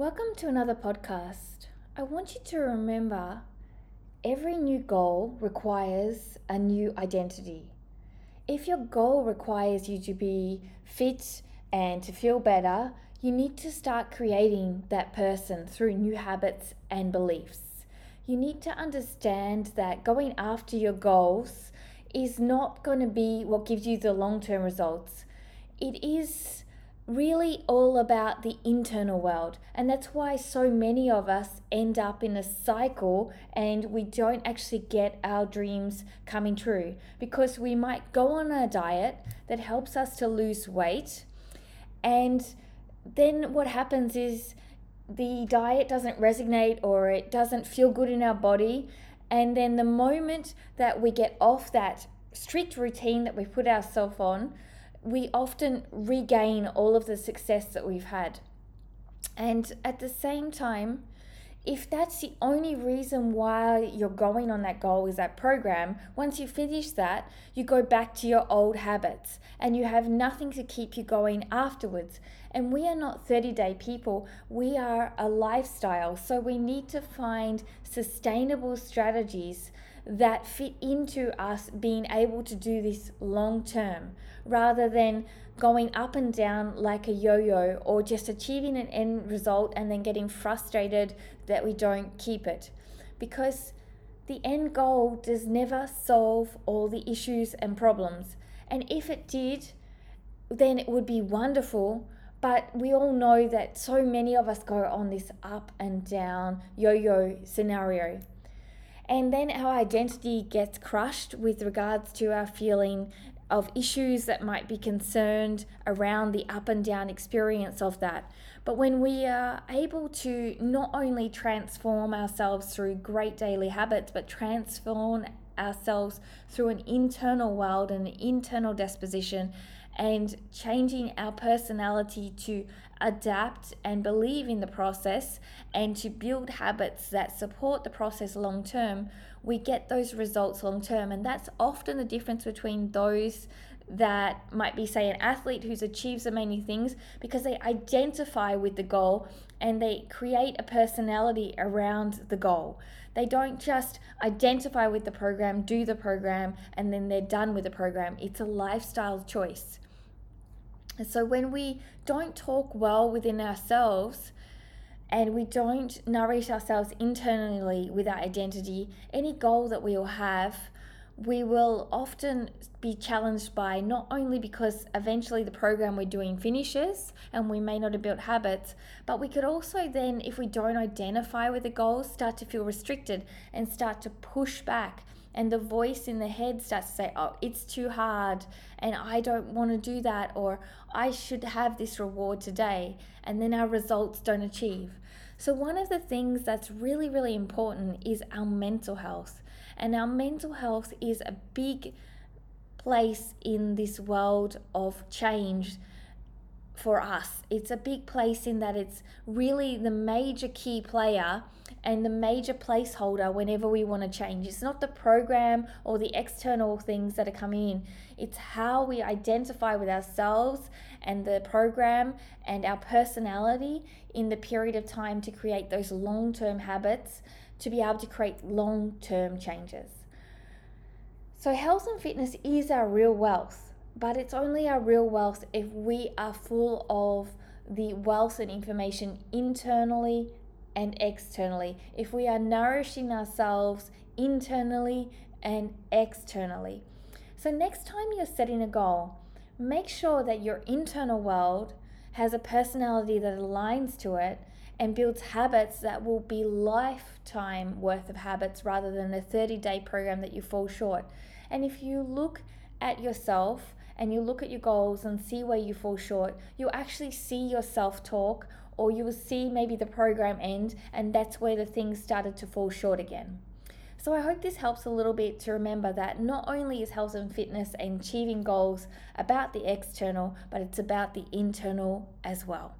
Welcome to another podcast. I want you to remember every new goal requires a new identity. If your goal requires you to be fit and to feel better, you need to start creating that person through new habits and beliefs. You need to understand that going after your goals is not going to be what gives you the long term results. It is really all about the internal world. And that's why so many of us end up in a cycle and we don't actually get our dreams coming true because we might go on a diet that helps us to lose weight. And then what happens is the diet doesn't resonate or it doesn't feel good in our body. And then the moment that we get off that strict routine that we put ourselves on, we often regain all of the success that we've had. And at the same time, if that's the only reason why you're going on that goal is that program, once you finish that, you go back to your old habits and you have nothing to keep you going afterwards. And we are not 30 day people, we are a lifestyle. So we need to find sustainable strategies that fit into us being able to do this long term rather than going up and down like a yo yo or just achieving an end result and then getting frustrated that we don't keep it. Because the end goal does never solve all the issues and problems. And if it did, then it would be wonderful. But we all know that so many of us go on this up and down yo yo scenario. And then our identity gets crushed with regards to our feeling of issues that might be concerned around the up and down experience of that. But when we are able to not only transform ourselves through great daily habits, but transform ourselves through an internal world and an internal disposition and changing our personality to adapt and believe in the process and to build habits that support the process long term, we get those results long term. And that's often the difference between those that might be, say, an athlete who's achieved so many things because they identify with the goal and they create a personality around the goal. They don't just identify with the program, do the program, and then they're done with the program. It's a lifestyle choice. And so when we don't talk well within ourselves, and we don't nourish ourselves internally with our identity, any goal that we will have we will often be challenged by not only because eventually the program we're doing finishes and we may not have built habits, but we could also then, if we don't identify with the goals, start to feel restricted and start to push back. And the voice in the head starts to say, Oh, it's too hard, and I don't want to do that, or I should have this reward today. And then our results don't achieve. So, one of the things that's really, really important is our mental health. And our mental health is a big place in this world of change for us. It's a big place in that it's really the major key player and the major placeholder whenever we want to change. It's not the program or the external things that are coming in, it's how we identify with ourselves and the program and our personality in the period of time to create those long term habits to be able to create long term changes. So, health and fitness is our real wealth, but it's only our real wealth if we are full of the wealth and information internally and externally. If we are nourishing ourselves internally and externally. So, next time you're setting a goal, make sure that your internal world has a personality that aligns to it and builds habits that will be lifetime worth of habits rather than a 30 day program that you fall short. And if you look at yourself and you look at your goals and see where you fall short, you'll actually see yourself talk or you will see maybe the program end and that's where the things started to fall short again. So I hope this helps a little bit to remember that not only is health and fitness and achieving goals about the external, but it's about the internal as well.